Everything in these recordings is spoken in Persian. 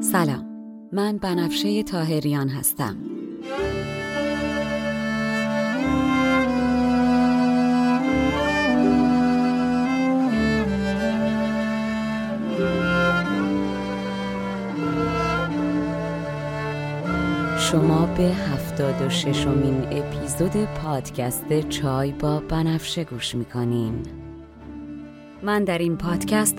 سلام. من بنفشه تاهریان هستم. شما به هفتاد و ششمین اپیزود پادکست چای با بنفشه گوش می‌کنین. من در این پادکست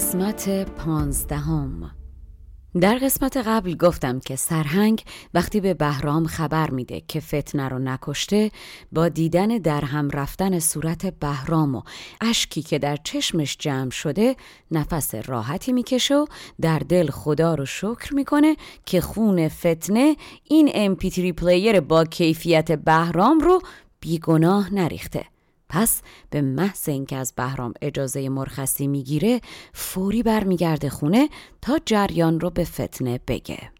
قسمت پانزدهم. در قسمت قبل گفتم که سرهنگ وقتی به بهرام خبر میده که فتنه رو نکشته با دیدن در هم رفتن صورت بهرام و اشکی که در چشمش جمع شده نفس راحتی می‌کشه و در دل خدا رو شکر می‌کنه که خون فتنه این امپیتری پلیر با کیفیت بهرام رو بیگناه نریخته. پس به محض اینکه از بهرام اجازه مرخصی می‌گیره فوری برمیگرده خونه تا جریان رو به فتنه بگه.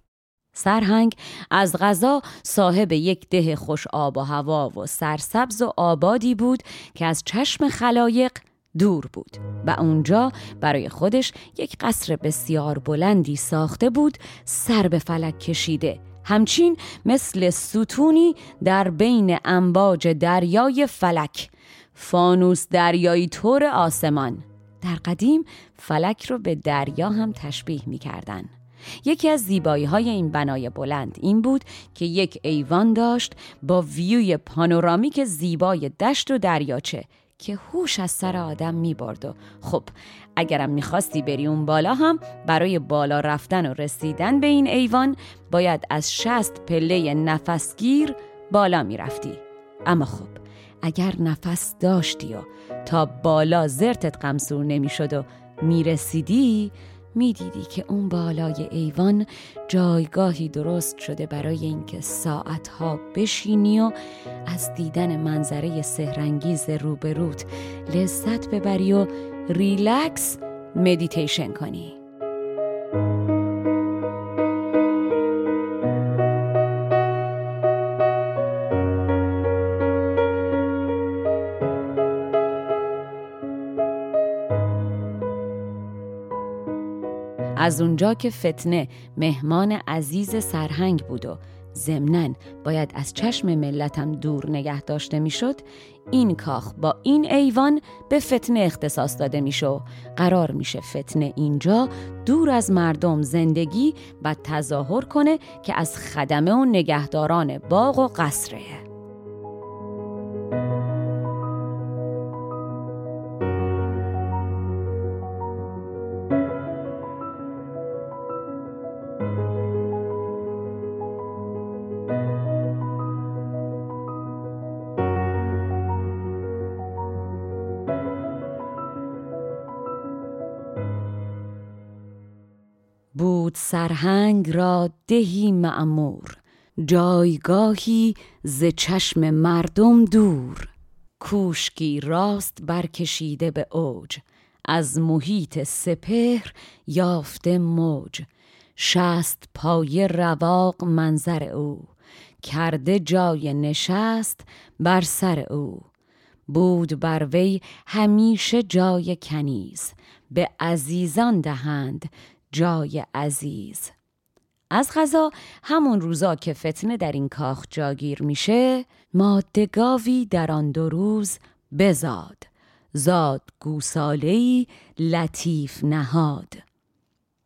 سرهنگ از غذا صاحب یک ده خوش آب و هوا و سرسبز و آبادی بود که از چشم خلایق دور بود و اونجا برای خودش یک قصر بسیار بلندی ساخته بود سر به فلک کشیده. همچین مثل ستونی در بین امواج دریای فلک فانوس دریایی طور آسمان در قدیم فلک رو به دریا هم تشبیه می کردن. یکی از زیبایی های این بنای بلند این بود که یک ایوان داشت با ویوی پانورامیک زیبای دشت و دریاچه که هوش از سر آدم می برد و خب اگرم می‌خواستی بری اون بالا هم برای بالا رفتن و رسیدن به این ایوان باید از شست پله نفسگیر بالا می‌رفتی اما خب اگر نفس داشتی و تا بالا زرتت قمصور نمی‌شد و می‌رسیدی می‌دیدی که اون بالای ایوان جایگاهی درست شده برای اینکه ساعتها بشینی و از دیدن منظره سهرنگیز روبروت لذت ببری و relax meditation کنی. از اونجا که فتنه مهمان عزیز سرهنگ بود و ضمنا باید از چشم ملتم دور نگه داشته می‌شد این کاخ با این ایوان به فتنه اختصاص داده میشه قرار میشه فتنه اینجا دور از مردم زندگی و تظاهر کنه که از خدمه و نگهداران باغ و قصره. بود سرهنگ را دهی معمور جایگاهی ز چشم مردم دور. کوشکی راست برکشیده به اوج. از محیط سپهر یافته موج. شست پای رواق منظر او. کرده جای نشست بر سر او. بود بر وی همیشه جای کنیز. به عزیزان دهند جای عزیز. از غذا همون روزا که فتنه در این کاخ جاگیر میشه مادگاوی در آن دو روز بزاد. زاد گوسالهی لطیف نهاد.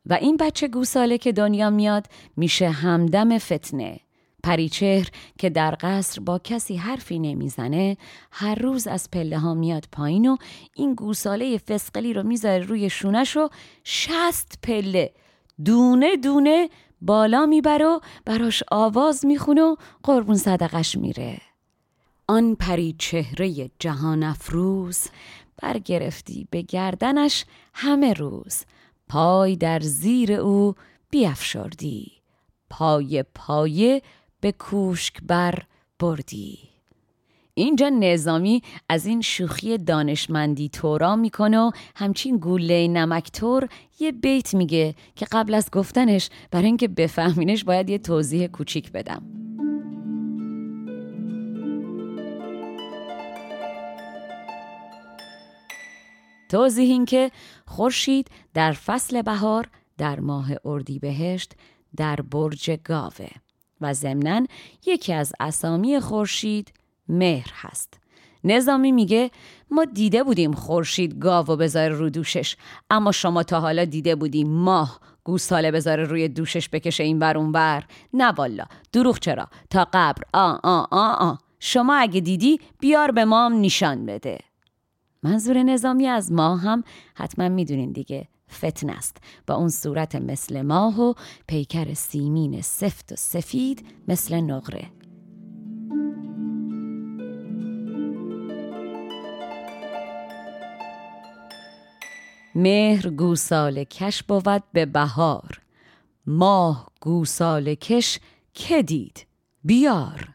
و این بچه گوساله که دنیا میاد میشه همدم فتنه. پریچهر که در قصر با کسی حرفی نمی‌زنه هر روز از پله ها میاد پایین و این گوساله فسقلی رو می‌ذاره روی شونش و شست پله. دونه دونه بالا می‌بره و براش آواز می‌خونه و قربون صدقش میره. آن پری چهره جهان افروز برگرفتی به گردنش همه روز. پای در زیر او بیافشردی پای پایه به کوشک بر بردی. اینجا نظامی از این شوخی دانشمندی تورا می‌کنه و همچین گوله نمکتور یه بیت میگه که قبل از گفتنش برای اینکه بفهمینش باید یه توضیح کوچیک بدم. توضیح این که خورشید در فصل بهار در ماه اردیبهشت در برج گاوه. و ضمنا یکی از اسامی خورشید مهر هست. نظامی میگه ما دیده بودیم خورشید گاو و بذاره رو دوشش اما شما تا حالا دیده بودیم ماه گوساله بذاره روی دوشش بکشه این بر اون بر نه والا. دروغ چرا؟ تا قبر. آ آ آ آ. شما اگه دیدی بیار به ما هم نشان بده. منظور نظامی از ما هم حتما می‌دونین دیگه. فتن است. با اون صورت مثل ماه و پیکر سیمین سفت و سفید مثل نقره. مهر گوساله کش بود به بهار. ماه گوساله کش که دید؟ بیار.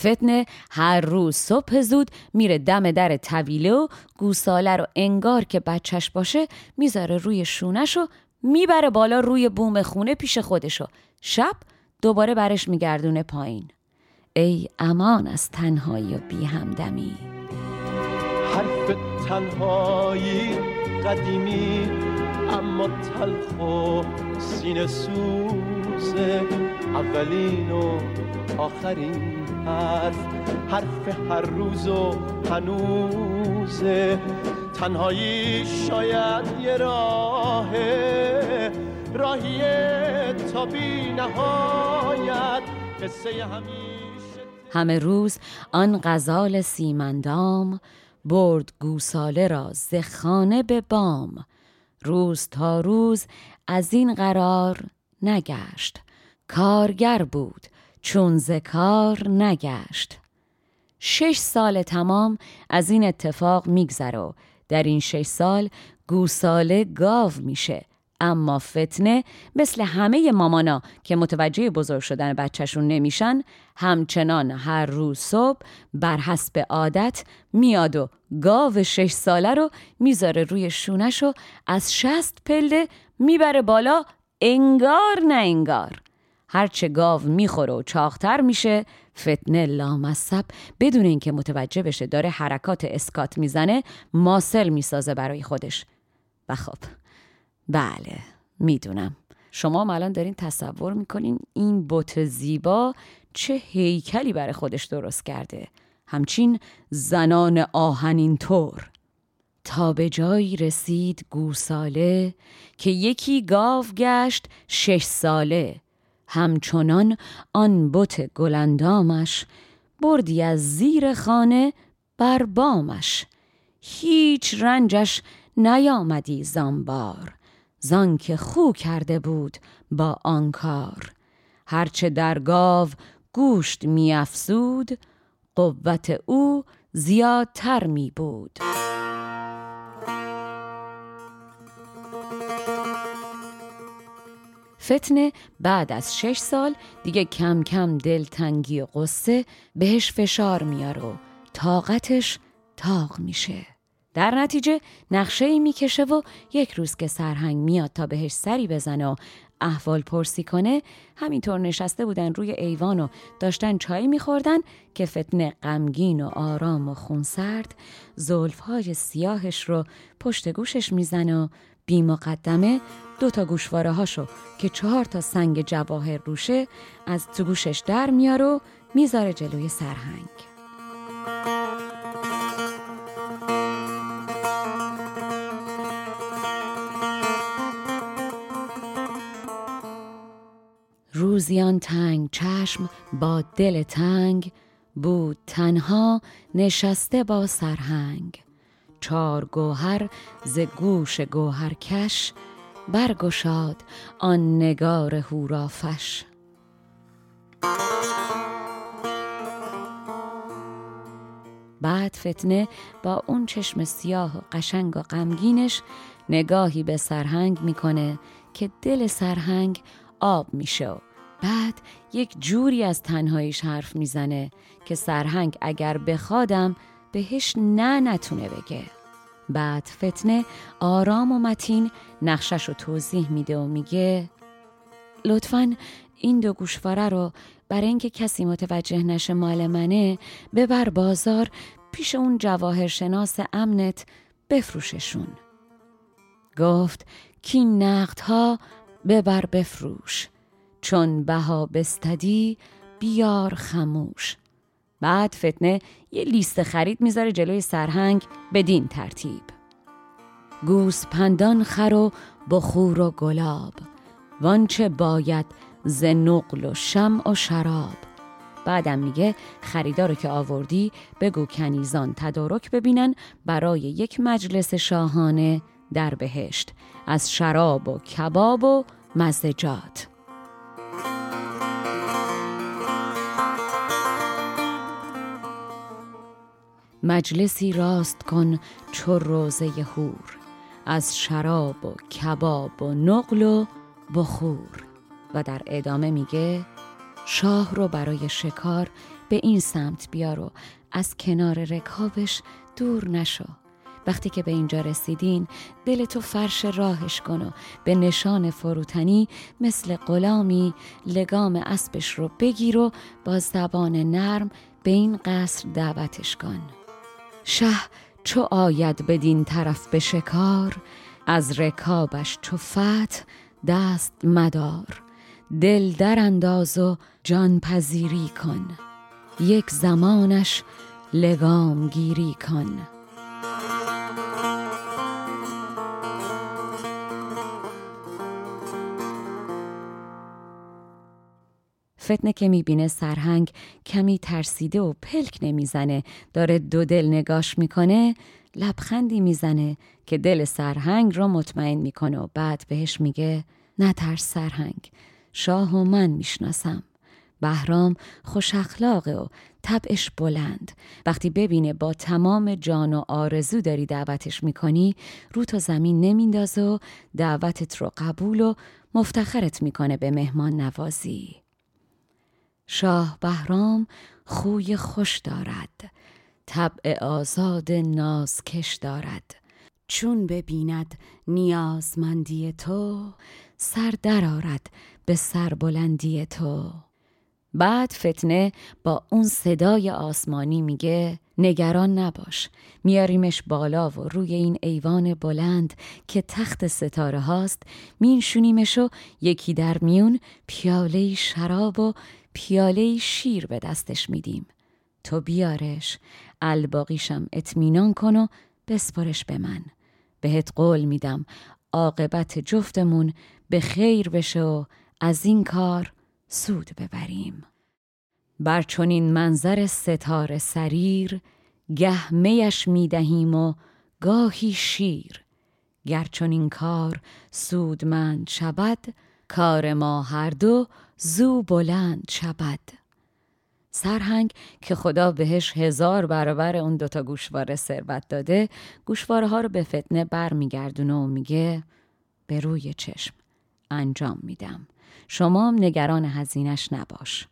فتنه هر روز صبح زود میره دم در طویله و گوساله رو انگار که بچهش باشه می‌ذاره روی شونش و می‌بره بالا روی بوم خونه پیش خودشو شب دوباره برش میگردونه پایین. ای امان از تنهایی و بی همدمی حرف تنهایی قدیمی اما تلخ و سینه سوزه اولین و آخرین حرف حرف هر روز و هنوزه. تنهایی شاید یه راه راهی تا بی نهایت. قصه همیشه همه روز آن غزال سیمندام برد گوساله را زخانه به بام. روز تا روز از این قرار نگشت. کارگر بود چون زکار نگشت. شش سال تمام از این اتفاق میگذره در این شش سال گوساله گاو میشه. اما فتنه مثل همه مامانا که متوجه بزرگ شدن بچهشون نمیشن همچنان هر روز صبح بر حسب عادت میاد و گاو شش ساله رو می‌ذاره روی شونش و از شست پله می‌بره بالا انگار نه انگار. هرچه گاو می‌خوره و چاختر میشه فتنه لامصب. بدون اینکه متوجه بشه داره حرکات اسکات می‌زنه ماسل می‌سازه برای خودش. و خب بله می‌دونم. شما الان دارین تصور می‌کنین این بت زیبا چه هیکلی برای خودش درست کرده. همچین زنان آهنین طور تا به جایی رسید گوساله که یکی گاو گشت شش ساله. همچنان آن بت گلندامش بردی از زیر خانه بر بامش. هیچ رنجش نیامدی زنبار زان که خو کرده بود با آن کار. هرچه در گاو گوشت میافزود قوت او زیادتر می بود فتنه بعد از شش سال دیگه کم کم دلتنگی و قصه بهش فشار میاره و طاقتش تاق میشه. در نتیجه نقشه ای می‌کشه و یک روز که سرهنگ میاد تا بهش سری بزنه و احوال پرسی کنه همینطور نشسته بودن روی ایوان و داشتن چای میخوردن که فتنه غمگین و آرام و خونسرد زلفهای سیاهش رو پشت گوشش می‌زنه و بی مقدمه دو تا گوشواره هاشو که چهار تا سنگ جواهر روشه از تو گوشش در میار و می‌ذاره جلوی سرهنگ. روزیان تنگ چشم با دل تنگ بود تنها نشسته با سرهنگ. چار گوهر ز گوش گوهرکش برگشاد آن نگار هورافش بعد فتنه با اون چشم سیاه و قشنگ و غمگینش نگاهی به سرهنگ می‌کنه که دل سرهنگ آب میشه بعد یک جوری از تنهاییش حرف می‌زنه که سرهنگ اگر بخوادم بهش نه نتونه بگه. بعد فتنه آرام و متین نقشش رو توضیح میده و میگه لطفا این دو گوشواره رو برای اینکه کسی متوجه نشه مال منه ببر بازار پیش اون جواهرشناس امنت بفروششون. گفت کی نقدها ببر بفروش چون بها بستدی بیار خموش. بعد فتنه یه لیست خرید می‌ذاره جلوی سرهنگ بدین ترتیب. گوس پندان خر و بخور و گلاب وانچه باید ز نقل و شمع و شراب. بعدم میگه خریدارو که آوردی بگو کنیزان تدارک ببینن برای یک مجلس شاهانه در بهشت از شراب و کباب و مزدجات. مجلسی راست کن چو روزه هور از شراب و کباب و نقل و بخور. و در ادامه میگه شاه رو برای شکار به این سمت بیار و از کنار رکابش دور نشو. وقتی که به اینجا رسیدین دل تو فرش راهش کن و به نشان فروتنی مثل غلامی لگام اسبش رو بگیر و با زبان نرم به این قصر دعوتش کن. شه چو آید بدین طرف به شکار از رکابش چو فت دست مدار. دل در انداز و جان پذیری کن یک زمانش لگام گیری کن. فتنه که می‌بینه سرهنگ کمی ترسیده و پلک نمی‌زنه. داره دو دل نگاش می‌کنه لبخندی می‌زنه که دل سرهنگ رو مطمئن می‌کنه و بعد بهش میگه نترس سرهنگ شاه و من می‌شناسم. بهرام خوش اخلاقه و طبعش بلند. وقتی ببینه با تمام جان و آرزو داری دعوتش می‌کنی رو تا زمین نمیندازه و دعوتت رو قبول و مفتخرت می‌کنه به مهمان نوازی شاه بهرام خوی خوش دارد طبع آزاد نازکش دارد. چون ببیند نیازمندی تو سر درآرد به سربلندی تو. بعد فتنه با اون صدای آسمانی میگه نگران نباش میاریمش بالا و روی این ایوان بلند که تخت ستاره هاست مینشونیمش و یکی در میون پیاله شراب و پیاله شیر به دستش میدیم. تو بیارش الباقیشم اطمینان کن و بسپرش به من. بهت قول میدم عاقبت جفتمون به خیر بشه و از این کار سود ببریم. بر چنین منظر ستاره سریر گه میش می‌دهیم و گاهی شیر. گر این کار سودمند شود کار ما هر دو زو بلند شود. سرهنگ که خدا بهش هزار برابر اون دوتا گوشواره ثروت داده گوشواره ها رو به فتنه برمیگردونه و میگه به روی چشم انجام میدم. شما نگران هزینش نباش.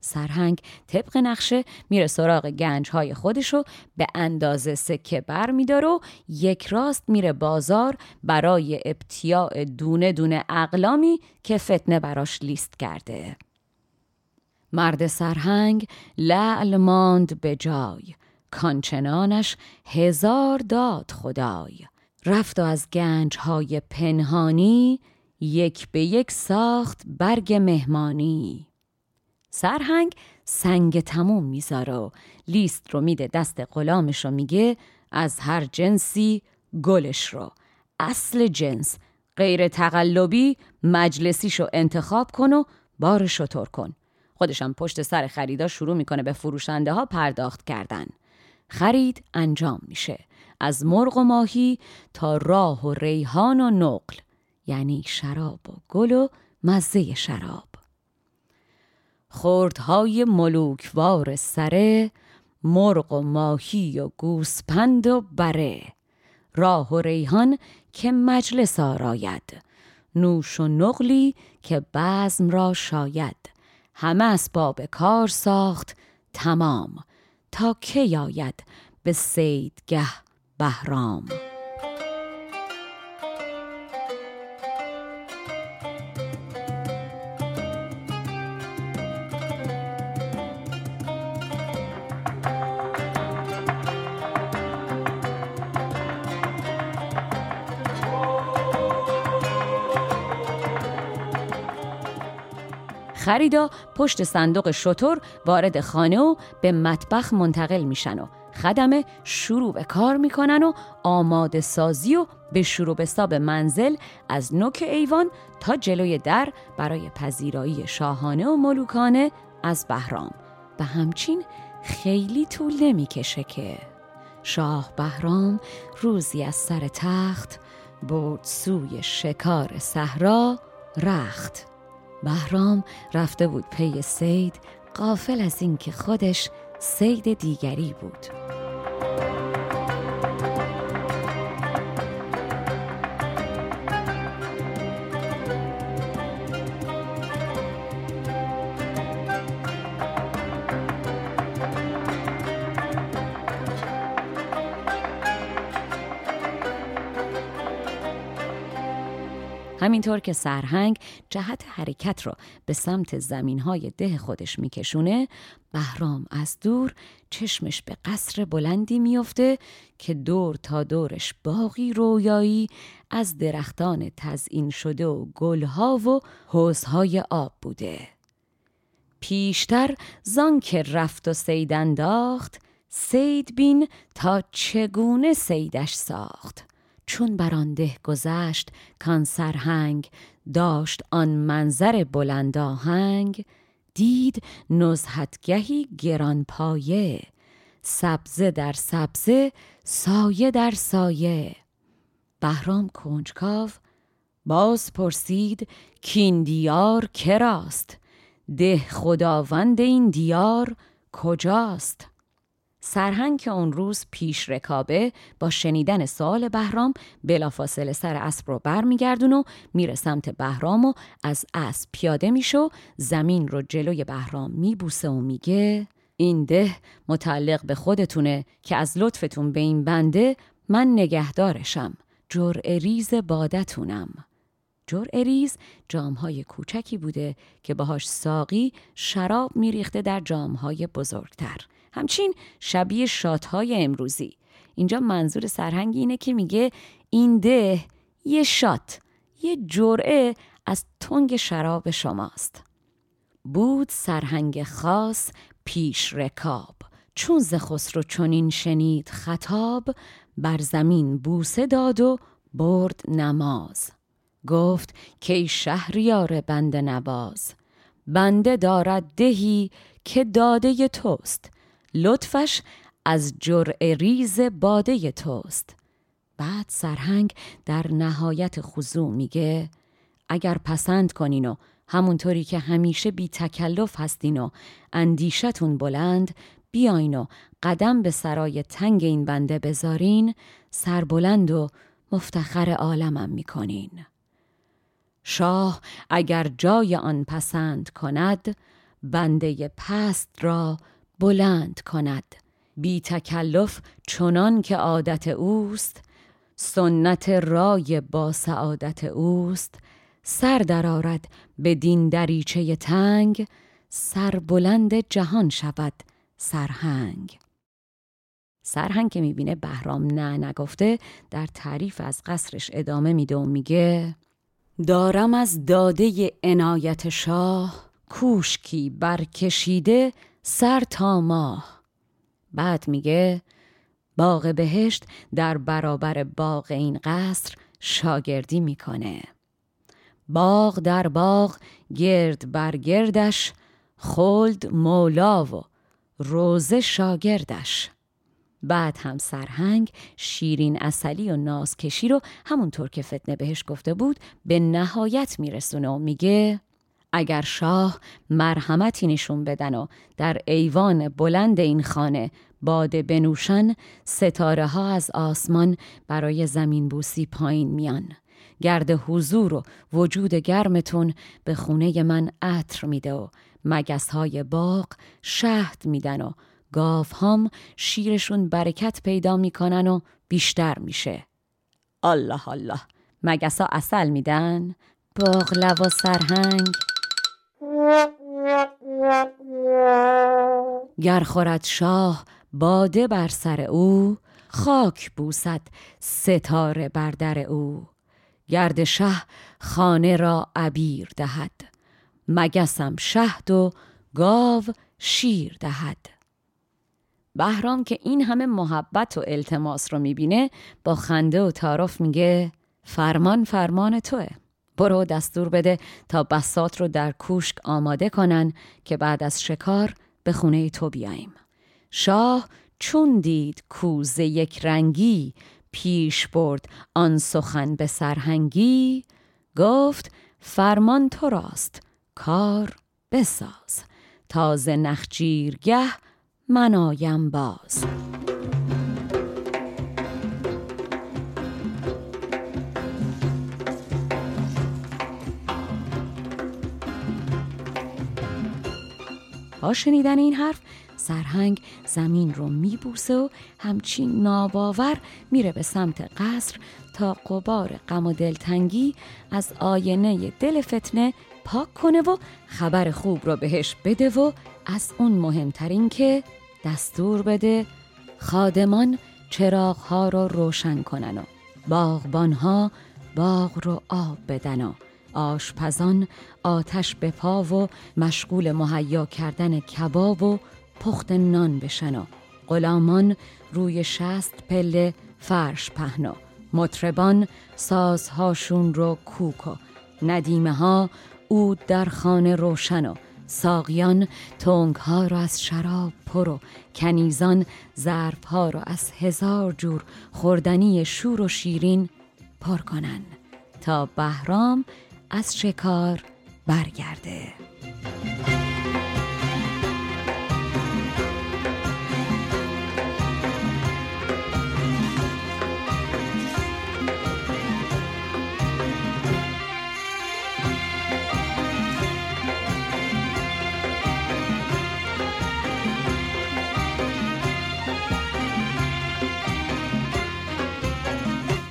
سرهنگ طبق نقشه میره سراغ گنج های خودشو به اندازه سکه بر میدار و یک راست میره بازار برای ابتیاع دونه دونه اقلامی که فتنه براش لیست کرده. مرد سرهنگ لعل ماند به جای. کانچنانش هزار داد خدای. رفت و از گنج های پنهانی یک به یک ساخت برگ مهمانی. سرهنگ سنگ تموم می‌ذاره و لیست رو میده دست غلامش رو میگه از هر جنسی گلش رو. اصل جنس غیر تقلبی مجلسیشو انتخاب کن و بارش رو کن. خودشم پشت سر خریدا شروع می‌کنه به فروشنده ها پرداخت کردن. خرید انجام میشه. از مرغ و ماهی تا راه و ریحان و نقل یعنی شراب و گل و مزه شراب. خوردهای ملوکوار سره مرغ و ماهی و گوسپند و بره. راه و ریحان که مجلس آراید نوش و نقلی که بزم را شاید. همه اسباب کار ساخت تمام تا که آید به سیدگه بهرام. خریدا پشت صندوق شطور وارد خانه و به مطبخ منتقل میشن و خدمه شروع به کار می‌کنن و آماده سازی و به شروع به ساب منزل از نوک ایوان تا جلوی در برای پذیرایی شاهانه و ملوکانه از بهرام. و همچین خیلی طول نمی‌کشه که. شاه بهرام روزی از سر تخت برد سوی شکار صحرا رخت. بهرام رفته بود پی سید قافل از اینکه خودش سید دیگری بود. همینطور که سرهنگ جهت حرکت را به سمت زمین های ده خودش میکشونه بهرام از دور چشمش به قصر بلندی میفته که دور تا دورش باقی رویایی از درختان تزئین شده و گلها و حوزهای آب بوده. پیشتر زان که رفت و سید انداخت سید بین تا چگونه سیدش ساخت؟ چون برانده گذشت کان سرهنگ داشت آن منظر بلند آهنگ دید نزهتگهی گران پایه سبزه در سبزه سایه در سایه. بهرام کنجکاو باز پرسید کین دیار کراست؟ ده خداوند این دیار کجاست؟ سرهنگ که اون روز پیش رکابه با شنیدن سوال بهرام بلافاصله سر اسب رو برمیگردون و میره سمت بهرام و از اسب پیاده میشه زمین رو جلوی بهرام میبوسه و میگه این ده متعلق به خودتونه که از لطفتون به این بنده من نگهدارشم. جرعه ریز بادتونم. جرعه ریز جامهای کوچکی بوده که باهاش ساقی شراب میریخته در جامهای بزرگتر. همچین شبیه شاتهای امروزی. اینجا منظور سرهنگ اینه که میگه این ده یه شات یه جرعه از تنگ شراب شماست. بود سرهنگ خاص پیش رکاب. چون ز خسرو چنین شنید خطاب بر زمین بوسه داد و برد نماز. گفت که شهریار بنده نواز بنده دارد دهی که داده توست. لطفش از جرع ریز باده توست. بعد سرهنگ در نهایت خضوع میگه اگر پسند کنین و همونطوری که همیشه بی تکلف هستین و اندیشتون بلند بیاین و قدم به سرای تنگ این بنده بذارین سربلند و مفتخر عالمم می‌کنین. شاه اگر جای آن پسند کند بنده پست را بلند کند. بی تکلف چنان که عادت اوست. سنت رای با سعادت اوست. سر درآرد به دین دریچه تنگ. سر بلند جهان شود سرهنگ. سرهنگ که می‌بینه بهرام نه نگفته در تعریف از قصرش ادامه میده و میگه دارم از داده عنایت شاه کوشکی برکشیده سر تا ماه. بعد میگه باغ بهشت در برابر باغ این قصر شاگردی می‌کنه. باغ در باغ گرد بر گردش خلد مولا و روزه شاگردش. بعد هم سرهنگ شیرین اصلی و نازکشی رو همونطور که فتنه بهش گفته بود به نهایت میرسونه و میگه اگر شاه مرحمتی نشون بدن و در ایوان بلند این خانه باده بنوشن ستاره ها از آسمان برای زمین بوسی پایین میان. گرد حضور و وجود گرمتون به خونه من عطر میده و مگس های باغ شهد میدن و گاف هم شیرشون برکت پیدا می‌کنن و بیشتر میشه. الله الله. مگس ها اصل میدن؟ باغ و سرهنگ. گر خورد شاه باده بر سر او خاک بوسد ستاره بر در او. گرد شه خانه را عبیر دهد مگسم شهد و گاو شیر دهد. بهرام که این همه محبت و التماس رو می‌بینه با خنده و تعارف میگه فرمان فرمان توه. برو دستور بده تا بسات رو در کوشک آماده کنن که بعد از شکار به خونه تو بیاییم. شاه چون دید کوزه یک رنگی پیش برد آن سخن به سرهنگی گفت فرمان تو راست کار بساز تازه نخجیرگه منایم باز. با شنیدن این حرف سرهنگ زمین رو میبوسه و همچین ناباور میره به سمت قصر تا قبار غم و دلتنگی از آینه دل فتنه پاک کنه و خبر خوب رو بهش بده و از اون مهمترین که دستور بده خادمان چراغ ها رو روشن کنن و باغبان ها باغ رو آب بدن و آشپزان آتش به پا و مشغول مهیا کردن کباب و پخت نان بشن و غلامان روی شست پله فرش پهنا مطربان سازهاشون رو کوک و ندیمه ها اود در خانه روشن و ساقیان تونگ ها رو از شراب پر و کنیزان ظرف ها رو از هزار جور خوردنی شور و شیرین پر کنن تا بهرام از شکار برگرده.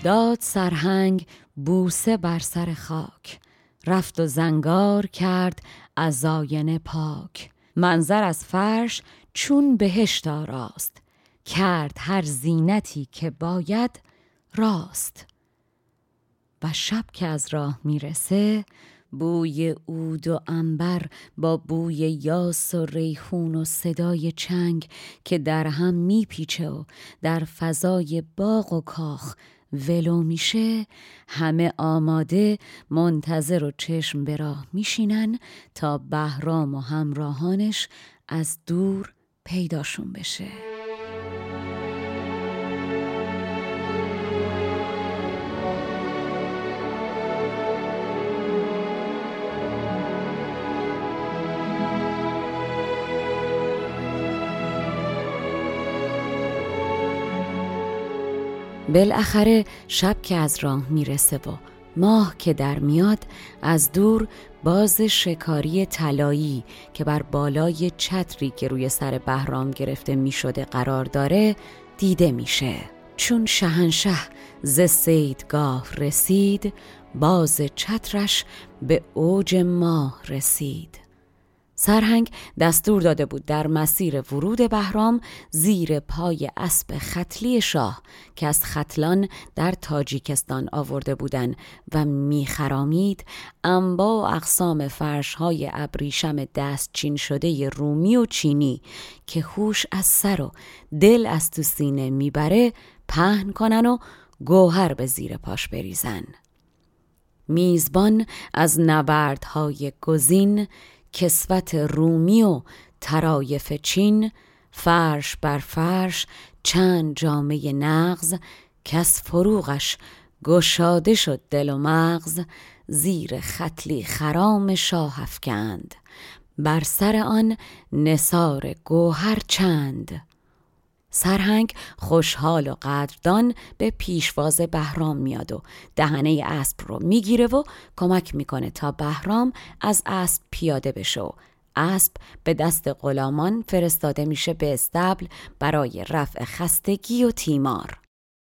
داد سرهنگ بوسه بر سر خاک. رفت و زنگار کرد از آینه پاک. منظر از فرش چون بهشت آراست. کرد هر زینتی که باید راست. و شب که از راه می‌رسه بوی عود و انبر با بوی یاس و ریحون و صدای چنگ که در هم میپیچه و در فضای باغ و کاخ ولو میشه همه آماده منتظر و چشم به راه میشینن تا بهرام و همراهانش از دور پیداشون بشه. بالاخره شب که از راه می‌رسه و ماه که در میاد از دور باز شکاری طلایی که بر بالای چتری که روی سر بهرام گرفته می‌شده قرار داره دیده میشه. چون شهنشه ز سیدگاه رسید باز چترش به اوج ماه رسید. سرهنگ دستور داده بود در مسیر ورود بهرام زیر پای اسب خطلی شاه که از خطلان در تاجیکستان آورده بودند و میخرامید انبا و اقسام فرشهای ابریشم دستچین شده رومی و چینی که هوش از سر و دل از تو سینه می‌بره پهن کنن و گوهر به زیر پاش بریزن. میزبان از نبردهای گزین کسوت رومی و ترایف چین فرش بر فرش چند جامعه نغز کس فروغش گشاده شد دل و مغز زیر خطلی خرام شاه افکند بر سر آن نصار گوهر چند. سرهنگ خوشحال و قدردان به پیشواز بهرام میاد و دهنه اسب رو می‌گیره و کمک می‌کنه تا بهرام از اسب پیاده بشه و اسب به دست غلامان فرستاده میشه به استبل برای رفع خستگی و تیمار.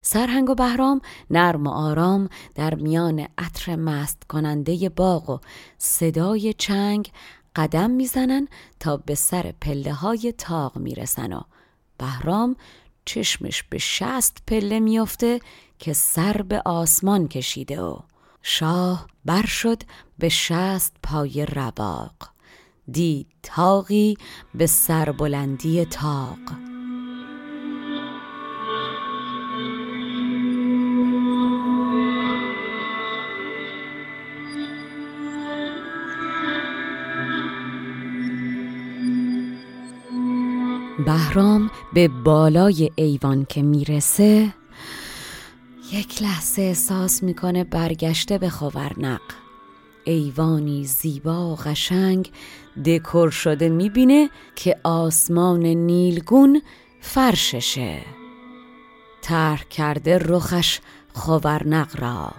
سرهنگ و بهرام نرم و آرام در میان عطر مست کننده باغ و صدای چنگ قدم می‌زنن تا به سر پله های تاق می‌رسن و بهرام چشمش به شست پله میافته که سر به آسمان کشیده و شاه بر شد به شست پای رباق دید تاقی به سربلندی تاق بهرام به بالای ایوان که می‌رسه یک لحظه احساس می‌کنه برگشته به خاورنق. ایوانی زیبا و قشنگ دکور شده می‌بینه که آسمان نیلگون فرششه. ترک کرده رخش خاورنق را.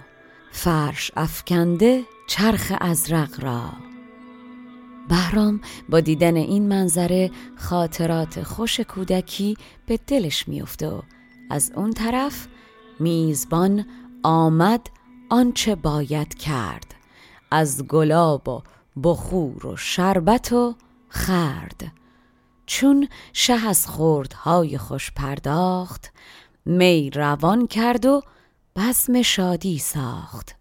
فرش افکنده چرخ ازرق را. بهرام با دیدن این منظره خاطرات خوش کودکی به دلش میفته و از اون طرف میزبان آمد آنچه باید کرد از گلاب و بخور و شربت و خرد. چون شه از خوردهای خوش پرداخت می روان کرد و بزم شادی ساخت.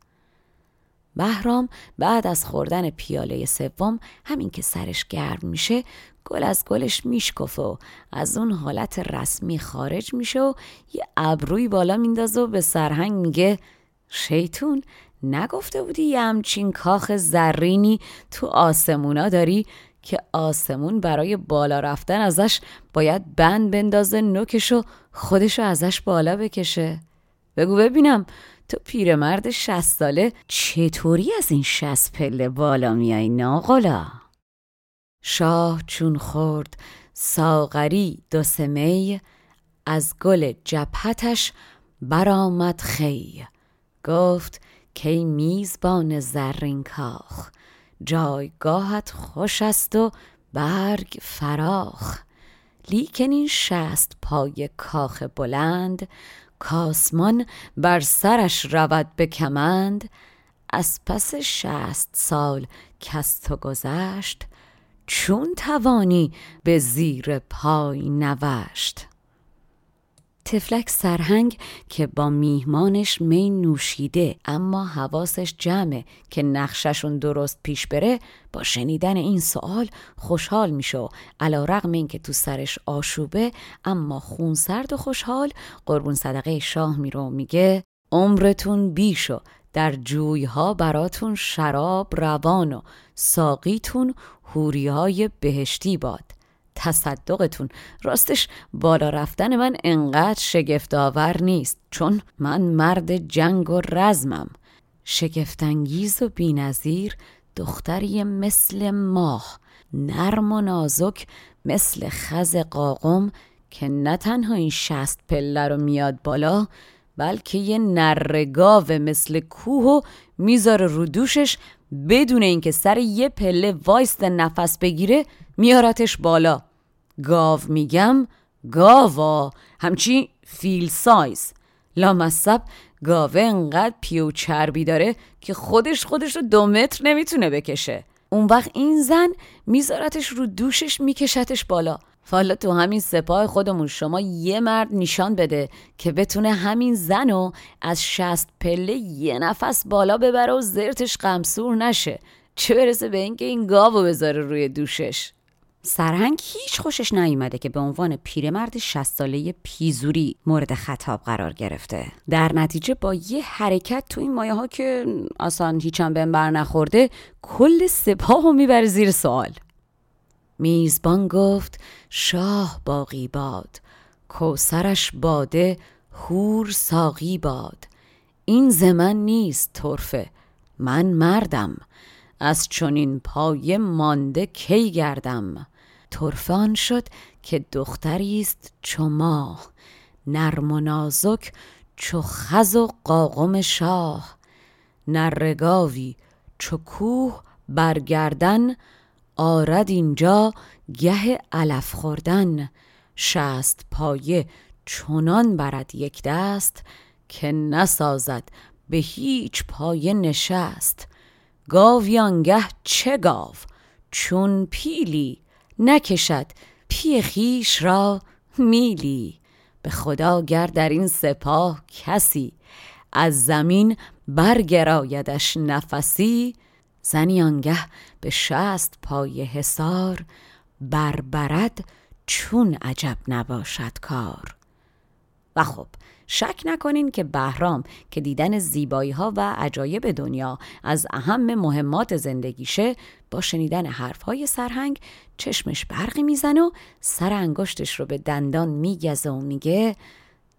بهرام بعد از خوردن پیاله سوم همین که سرش گرم میشه گل از گلش میشکفه و از اون حالت رسمی خارج میشه و یه ابروی بالا میندازه و به سرهنگ میگه شیطون نگفته بودی یه همچین کاخ زرینی تو آسمونا داری که آسمون برای بالا رفتن ازش باید بند بندازه نوکش و خودشو ازش بالا بکشه؟ بگو ببینم تو پیرمرد شست ساله چطوری از این شست پله بالا میای ناقلا؟ شاه چون خورد ساغری دو سمی از گل جبهتش برآمد خی گفت کی میزبان زرین کاخ جایگاهت خوش است و برگ فراخ لیکن این شست پای کاخ بلند کاسمان بر سرش رود به کمند از پس شست سال کس تو گذشت چون توانی به زیر پای نوشت. تفلک سرهنگ که با میهمانش می نوشیده اما حواسش جمعه که نقششون درست پیش بره با شنیدن این سوال خوشحال میشه. و علا رقم این که تو سرش آشوبه اما خونسرد و خوشحال قربون صدقه شاه میره و میگه عمرتون بیشو در جویها براتون شراب روان و ساقیتون های بهشتی باد. تصدقتون. راستش بالا رفتن من انقدر شگفتآور نیست چون من مرد جنگ و رزمم. شگفتانگیز و بینظیر دختری مثل ماه. نرم و نازک مثل خز قاقم که نه تنها این شست پله رو میاد بالا بلکه یه نرگاو مثل کوه و می‌ذاره رو دوشش بدون اینکه سر یه پله وایست نفس بگیره میارتش بالا. گاو میگم گاوا. همچی فیل سایز. لامصب گاوه انقدر پیو چربی داره که خودش خودش رو دو متر نمی‌تونه بکشه. اون وقت این زن میذارتش رو دوشش میکشتش بالا. حالا تو همین سپاه خودمون شما یه مرد نشان بده که بتونه همین زن رو از شست پله یه نفس بالا ببره و زرتش قمصور نشه. چه برسه به اینکه این گاو بذاره روی دوشش. سرهنگ هیچ خوشش نیومده که به عنوان پیرمرد 60 ساله پیزوری مورد خطاب قرار گرفته. در نتیجه با یه حرکت تو این مایه ها که اصلا هیچم بهم بر نخورده کل سپاه رو می‌بره زیر سوال. میزبان گفت شاه باقی باد کوسرش باده هور ساقی باد. این زمن نیست طرفه من مردم. از چنین پای مانده کی گردم؟ طرفان شد که دختری است چو ماه نرم و نازک چو خز و قاقم شاه. نرگاوی چو کوه برگردن آرد اینجا گه علف خوردن. شست پایه چنان برد یک دست که نسازد به هیچ پایه نشست. گاویانگه چه گاو؟ چون پیلی نکشد پی خیش را میلی. به خدا گر در این سپاه کسی از زمین برگرایدش نفسی زنی آنگه به شست پای حسار بربرد چون عجب نباشد کار. و خب شک نکنین که بهرام که دیدن زیبایی ها و عجایب دنیا از اهم مهمات زندگیشه با شنیدن حرف های سرهنگ چشمش برقی می‌زنه و سر انگشتش رو به دندان میگزه و میگه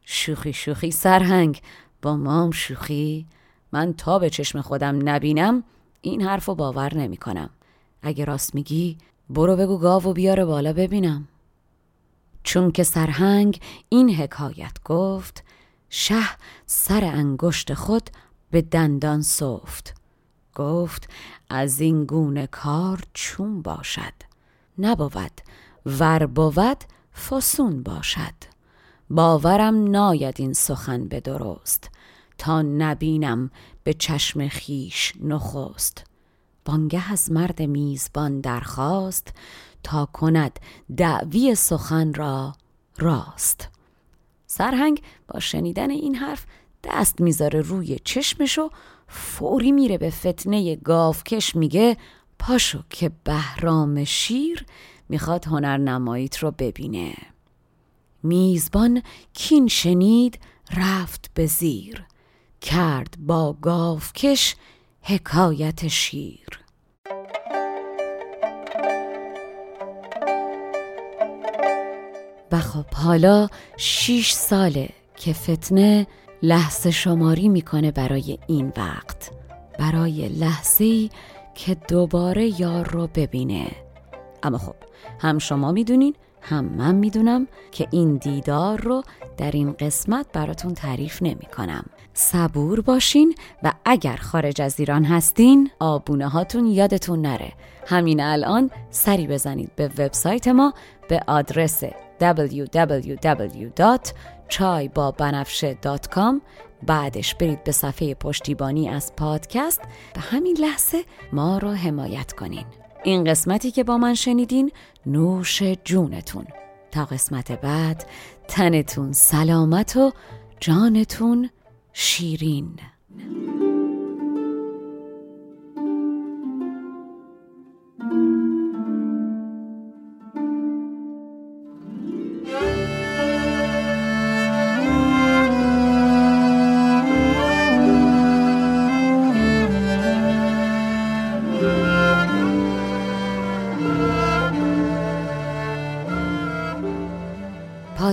شوخی شوخی سرهنگ با مام شوخی من تا به چشم خودم نبینم این حرف رو باور نمی کنم. اگه راست میگی برو بگو گاو و بیاره بالا ببینم. چون که سرهنگ این حکایت گفت شه سر انگشت خود به دندان صفت گفت از این گونه کار چون باشد. نبود ور بود فسون باشد. باورم ناید این سخن به درست. تا نبینم به چشم خیش نخست. بانگه از مرد میزبان درخواست تا کند دعوی سخن را راست. سرهنگ با شنیدن این حرف دست می‌ذاره روی چشمش و فوری میره به فتنه گاوکش میگه پاشو که بهرام شیر می‌خواد هنرنماییت رو ببینه. میزبان کین شنید رفت به زیر کرد با گاوکش حکایت شیر. و خب حالا شیش ساله که فتنه لحظه شماری می‌کنه برای این وقت. برای لحظه ای که دوباره یار رو ببینه. اما خب هم شما می‌دونین هم من می‌دونم که این دیدار رو در این قسمت براتون تعریف نمی کنم. صبور باشین و اگر خارج از ایران هستین آبونه هاتون یادتون نره. همین الان سری بزنید به وبسایت ما به آدرس www.chaibabanafshe.com بعدش برید به صفحه پشتیبانی از پادکست به همین لحظه ما رو حمایت کنین. این قسمتی که با من شنیدین نوش جونتون. تا قسمت بعد تنتون سلامت و جانتون شیرین.